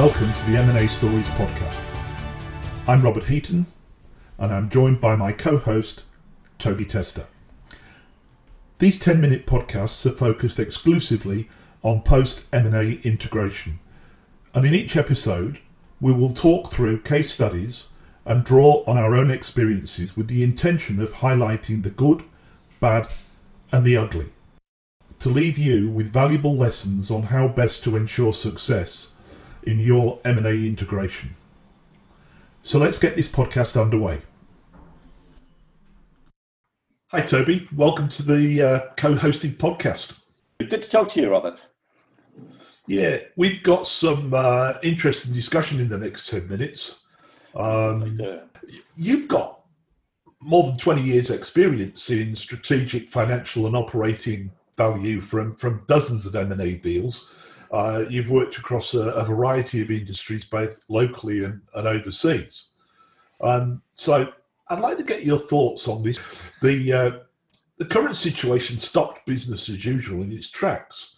Welcome to the M&A Stories podcast. I'm Robert Heaton, and I'm joined by my co-host, Toby Tester. These 10-minute podcasts are focused exclusively on post-M&A integration, and in each episode, we will talk through case studies and draw on our own experiences with the intention of highlighting the good, bad, and the ugly to leave you with valuable lessons on how best to ensure success in your M&A integration. So let's get this podcast underway. Hi Toby, welcome to the uh, co-hosting podcast. Good to talk to you, Robert. Yeah, we've got some uh, interesting discussion in the next 10 minutes. Um, you've got more than 20 years experience in strategic, financial and operating value from from dozens of M and A deals. Uh, you've worked across a, a, variety of industries, both locally and, and overseas. Um, so I'd like to get your thoughts on this. The uh, the current situation stopped business as usual in its tracks,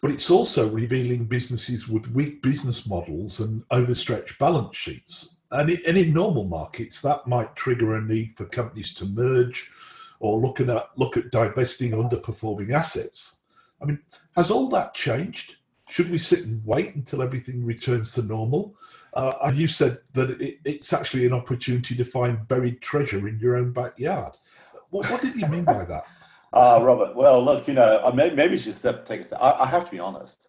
but it's also revealing businesses with weak business models and overstretched balance sheets. And, and in normal markets, that might trigger a need for companies to merge or looking at look at divesting underperforming assets. I mean, has all that changed? Should we sit and wait until everything returns to normal? Uh, and you said that it, it's actually an opportunity to find buried treasure in your own backyard. What, what did you mean by that? Uh, Robert, well, look, you know, maybe, maybe just take a step. I, I have to be honest.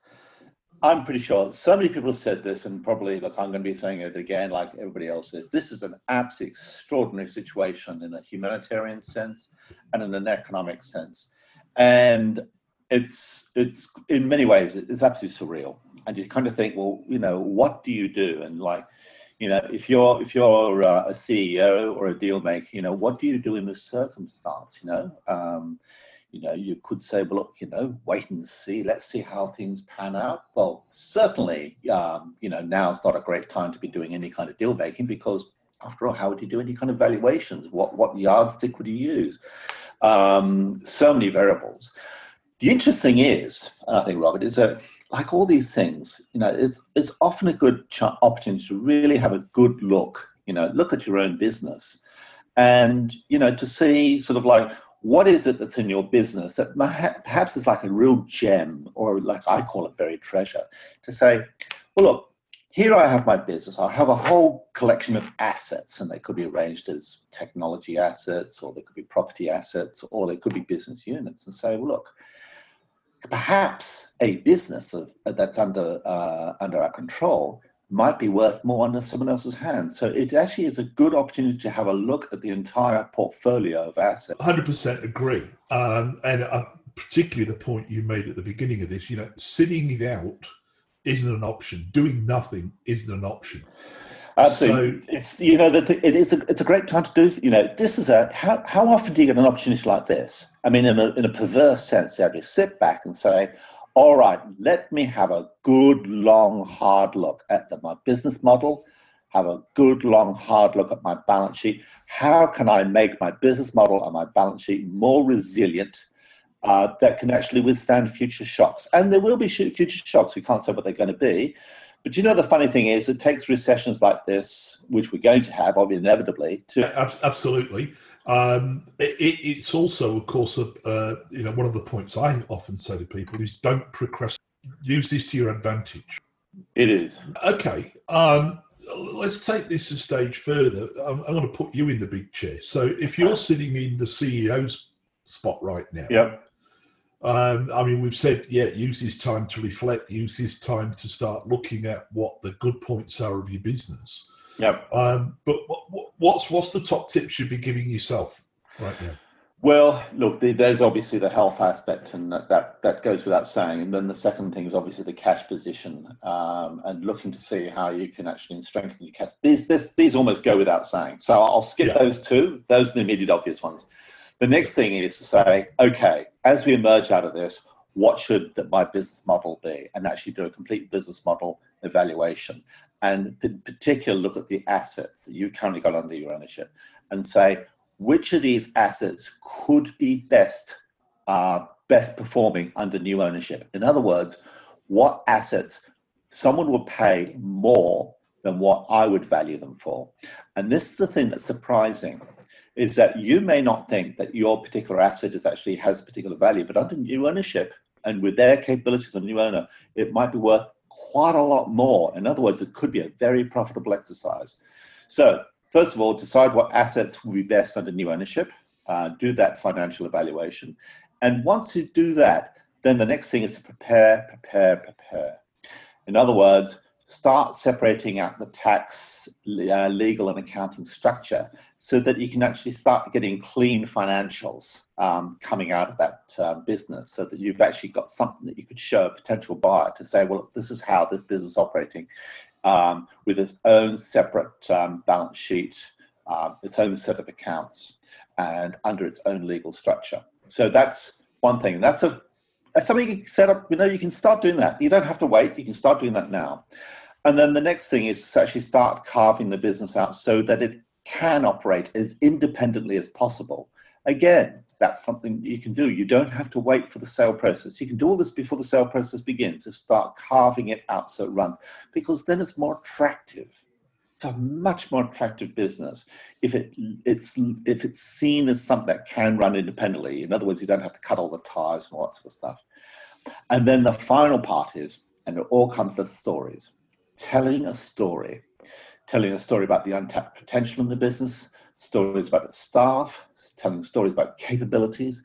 I'm pretty sure so many people said this, and probably, look, I'm going to be saying it again, like everybody else is. This is an absolutely extraordinary situation in a humanitarian sense and in an economic sense, and it's it's in many ways it's absolutely surreal. And you kind of think, well, you know, what do you do? And like, you know, if you're if you're uh, a CEO or a deal maker, you know, what do you do in this circumstance? You know. Um, you know, you could say, well, look, you know, wait and see. Let's see how things pan out. Well, certainly, um, you know, now is not a great time to be doing any kind of deal making because, after all, how would you do any kind of valuations? What what yardstick would you use? Um, so many variables. The interesting is, uh, I think, Robert, is that like all these things, you know, it's it's often a good ch- opportunity to really have a good look. You know, look at your own business, and you know, to see sort of like what is it that's in your business that perhaps is like a real gem or like I call it buried treasure to say, well, look, here I have my business. I have a whole collection of assets, and they could be arranged as technology assets, or they could be property assets, or they could be business units. And say, well, look, perhaps a business of, that's under uh, under our control might be worth more under someone else's hands. So it actually is a good opportunity to have a look at the entire portfolio of assets. 100% agree. Um, and uh, particularly the point you made at the beginning of this, you know, sitting it out isn't an option. Doing nothing isn't an option. Absolutely, so, it's you know that it is a it's a great time to do. You know, this is a how how often do you get an opportunity like this? I mean, in a in a perverse sense, you have to sit back and say, all right, let me have a good, long, hard look at the, my business model, have a good, long, hard look at my balance sheet. How can I make my business model and my balance sheet more resilient uh, that can actually withstand future shocks? And there will be future shocks. We can't say what they're going to be. But you know, the funny thing is, it takes recessions like this, which we're going to have, obviously, inevitably, to absolutely. Um, it, it's also, of course, uh, you know, one of the points I often say to people is don't procrastinate. Use this to your advantage. It is okay. Um, let's take this a stage further. I'm, I'm, going to put you in the big chair. So, if you're sitting in the CEO's spot right now, yeah. Um, I mean, we've said, yeah, use this time to reflect, use this time to start looking at what the good points are of your business. Yep. Um, but what, what's what's the top tips you'd be giving yourself right now? Well, look, there's obviously the health aspect, and that, that, that goes without saying. And then the second thing is obviously the cash position, um, and looking to see how you can actually strengthen your cash. These this, these almost go without saying. So I'll skip yeah. those two. Those are the immediate obvious ones. The next thing is to say, okay, as we emerge out of this, what should my business model be? And actually do a complete business model evaluation. And in particular, look at the assets that you've currently got under your ownership and say, which of these assets could be best uh, best performing under new ownership? In other words, what assets someone would pay more than what I would value them for. And this is the thing that's surprising is that you may not think that your particular asset is actually has a particular value, but under new ownership and with their capabilities of new owner, it might be worth quite a lot more. In other words, it could be a very profitable exercise. So, first of all, decide what assets will be best under new ownership. Uh, do that financial evaluation. And once you do that, then the next thing is to prepare, prepare, prepare. In other words, start separating out the tax, uh, legal, and accounting structure so that you can actually start getting clean financials um, coming out of that uh, business so that you've actually got something that you could show a potential buyer to say, well, this is how this business is operating um, with its own separate um, balance sheet, um, its own set of accounts, and under its own legal structure. So that's one thing. That's a that's something you can set up. You know, you can start doing that. You don't have to wait. You can start doing that now. And then the next thing is to actually start carving the business out so that it can operate as independently as possible. Again, that's something you can do. You don't have to wait for the sale process. You can do all this before the sale process begins to start carving it out so it runs, because then it's more attractive. It's a much more attractive business if it it's if it's seen as something that can run independently. In other words, you don't have to cut all the ties and all that sort of stuff. And then the final part is, and it all comes to stories. Telling a story telling a story about the untapped potential in the business, stories about its staff, telling stories about capabilities,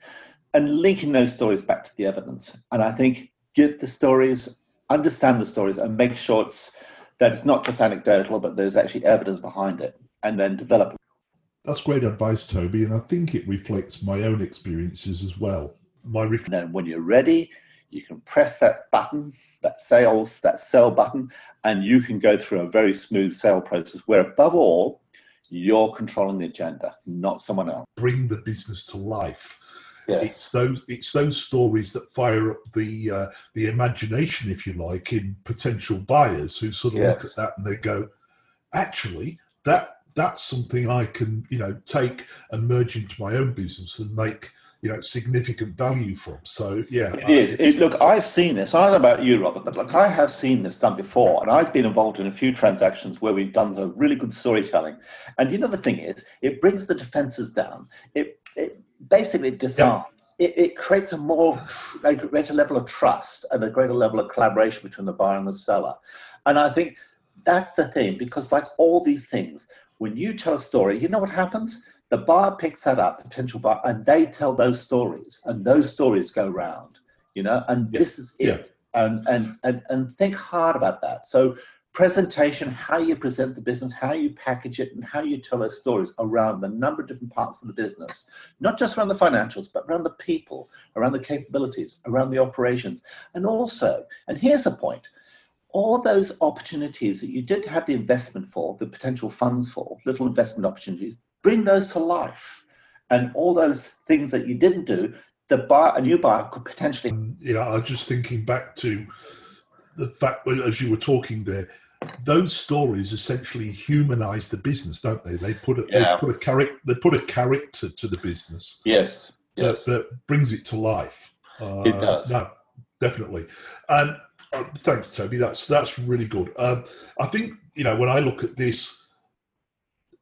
and linking those stories back to the evidence. And I think get the stories, understand the stories, and make sure it's that it's not just anecdotal, but there's actually evidence behind it, and then develop. That's great advice, Toby, and I think it reflects my own experiences as well. My ref- then, when you're ready, you can press that button, that sales, that sell button, and you can go through a very smooth sale process where above all, you're controlling the agenda, not someone else. Bring the business to life. Yes. It's those it's those stories that fire up the uh, the imagination, if you like, in potential buyers who sort of yes. look at that and they go, actually, that that's something I can you know take and merge into my own business and make you know significant value from. So yeah, it is. It, look, I've seen this. I don't know about you, Robert, but look, I have seen this done before, and I've been involved in a few transactions where we've done some really good storytelling. And you know, the thing is, it brings the defenses down. It it basically disarms. Yeah. It, it, creates a more a greater level of trust and a greater level of collaboration between the buyer and the seller. And I think that's the thing because, like all these things, when you tell a story, you know what happens? the buyer picks that up, the potential buyer, and they tell those stories, and those stories go round, you know, and yeah. this is it. Yeah. And, and and and think hard about that. So presentation, how you present the business, how you package it, and how you tell those stories around the number of different parts of the business, not just around the financials, but around the people, around the capabilities, around the operations, and also, and here's the point, all those opportunities that you did have the investment for, the potential funds for, little investment opportunities, bring those to life. And all those things that you didn't do, the buyer, a new buyer could potentially. Um, know, I was just thinking back to the fact, as you were talking there, those stories essentially humanize the business, don't they? They put a, yeah. they put a character, they put a character to the business. Yes. yes. That, that brings it to life. Uh, it does. No, definitely. And uh, thanks, Toby. That's that's really good. Um, I think you know when I look at this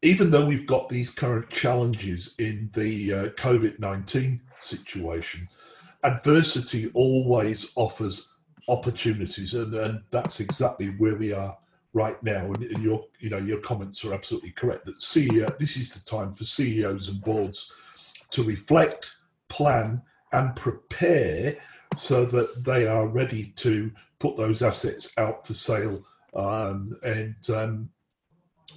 even though we've got these current challenges in the uh, COVID 19 situation, adversity always offers opportunities. And, and that's exactly where we are right now. And, your, you know, your comments are absolutely correct that CEO, this is the time for CEOs and boards to reflect, plan, and prepare so that they are ready to put those assets out for sale um, and um,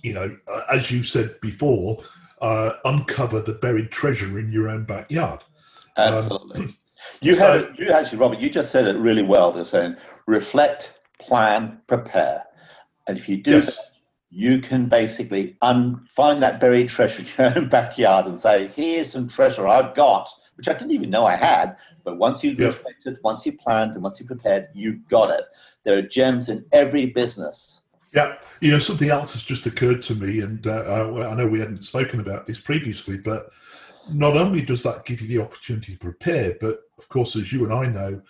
you know, as you said before, uh, uncover the buried treasure in your own backyard. Um, Absolutely. Um, you so, have you actually, Robert. You just said it really well. They're saying reflect, plan, prepare, and if you do yes. that, you can basically un- find that buried treasure in your own backyard and say, "Here's some treasure I've got." Which I didn't even know I had, but once you yep. reflected, once you planned, and once you prepared, you got it. There are gems in every business yeah, you know, something else has just occurred to me, and uh, I know we hadn't spoken about this previously, but not only does that give you the opportunity to prepare, but of course, as you and I know,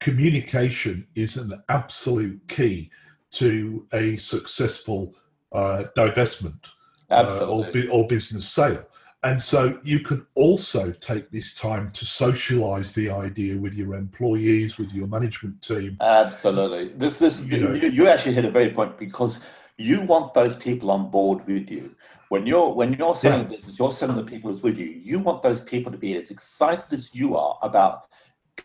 communication is an absolute key to a successful uh, divestment uh, or, or business sale. And so you can also take this time to socialize the idea with your employees, with your management team. Absolutely. This, this, you, know, you, you actually hit a very point because you want those people on board with you. When you're when you're selling yeah. a business, you're selling the people who's with you. You want those people to be as excited as you are about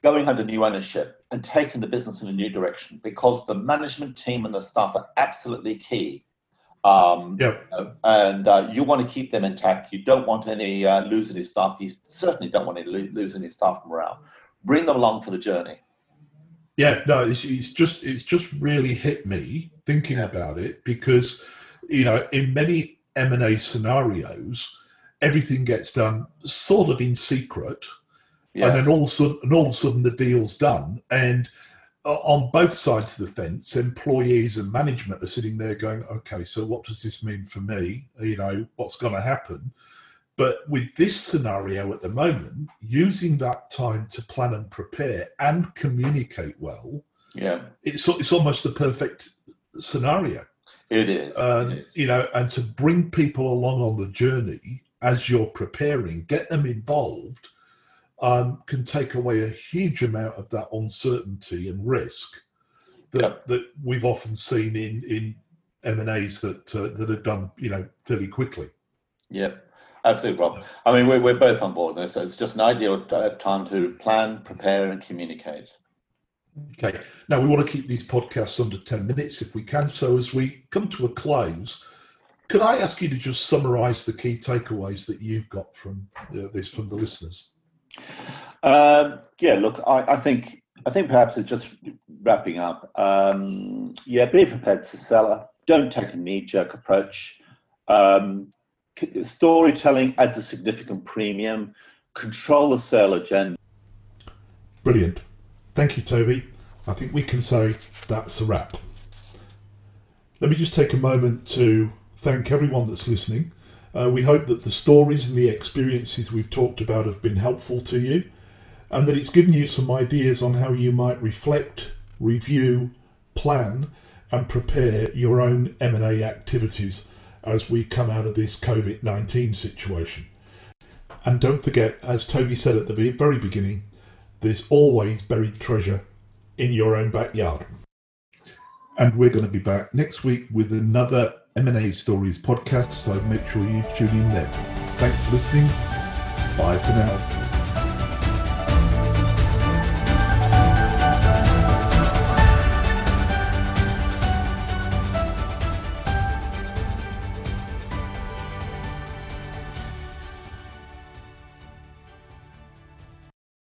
going under new ownership and taking the business in a new direction because the management team and the staff are absolutely key um, yep. And uh, you want to keep them intact. You don't want any uh, losing your staff. You certainly don't want any lo- losing your staff morale. Bring them along for the journey. Yeah, no, it's, it's just it's just really hit me thinking yeah. about it because you know in many M and A scenarios, everything gets done sort of in secret, yes. and then all of a sudden, and all of a sudden the deal's done, and uh, on both sides of the fence, employees and management are sitting there going, okay, so what does this mean for me? You know, what's going to happen? But with this scenario at the moment, using that time to plan and prepare and communicate well, yeah, it's it's almost the perfect scenario. It is. Um, it is. You know, and to bring people along on the journey as you're preparing, get them involved um, can take away a huge amount of that uncertainty and risk that, yep. that we've often seen in in M and A's that uh, that are done, you know, fairly quickly. Yep. Absolutely, Rob. I mean, we're, we're both on board there, so it's just an ideal uh, time to plan, prepare, and communicate. Okay. Now, we want to keep these podcasts under 10 minutes if we can. So, as we come to a close, could I ask you to just summarize the key takeaways that you've got from uh, this from the listeners? Um, yeah, look, I, I, think I think perhaps it's just wrapping up. Um, yeah, be prepared to seller. Don't take a knee-jerk approach. Um, storytelling adds a significant premium. Control the sale agenda. Brilliant. Thank you, Toby. I think we can say that's a wrap. Let me just take a moment to thank everyone that's listening. Uh, we hope that the stories and the experiences we've talked about have been helpful to you and that it's given you some ideas on how you might reflect, review, plan and prepare your own M&A activities as we come out of this COVID-19 situation. And don't forget, as Toby said at the very beginning, there's always buried treasure in your own backyard. And we're going to be back next week with another M&A Stories podcast, so make sure you tune in then. Thanks for listening. Bye for now.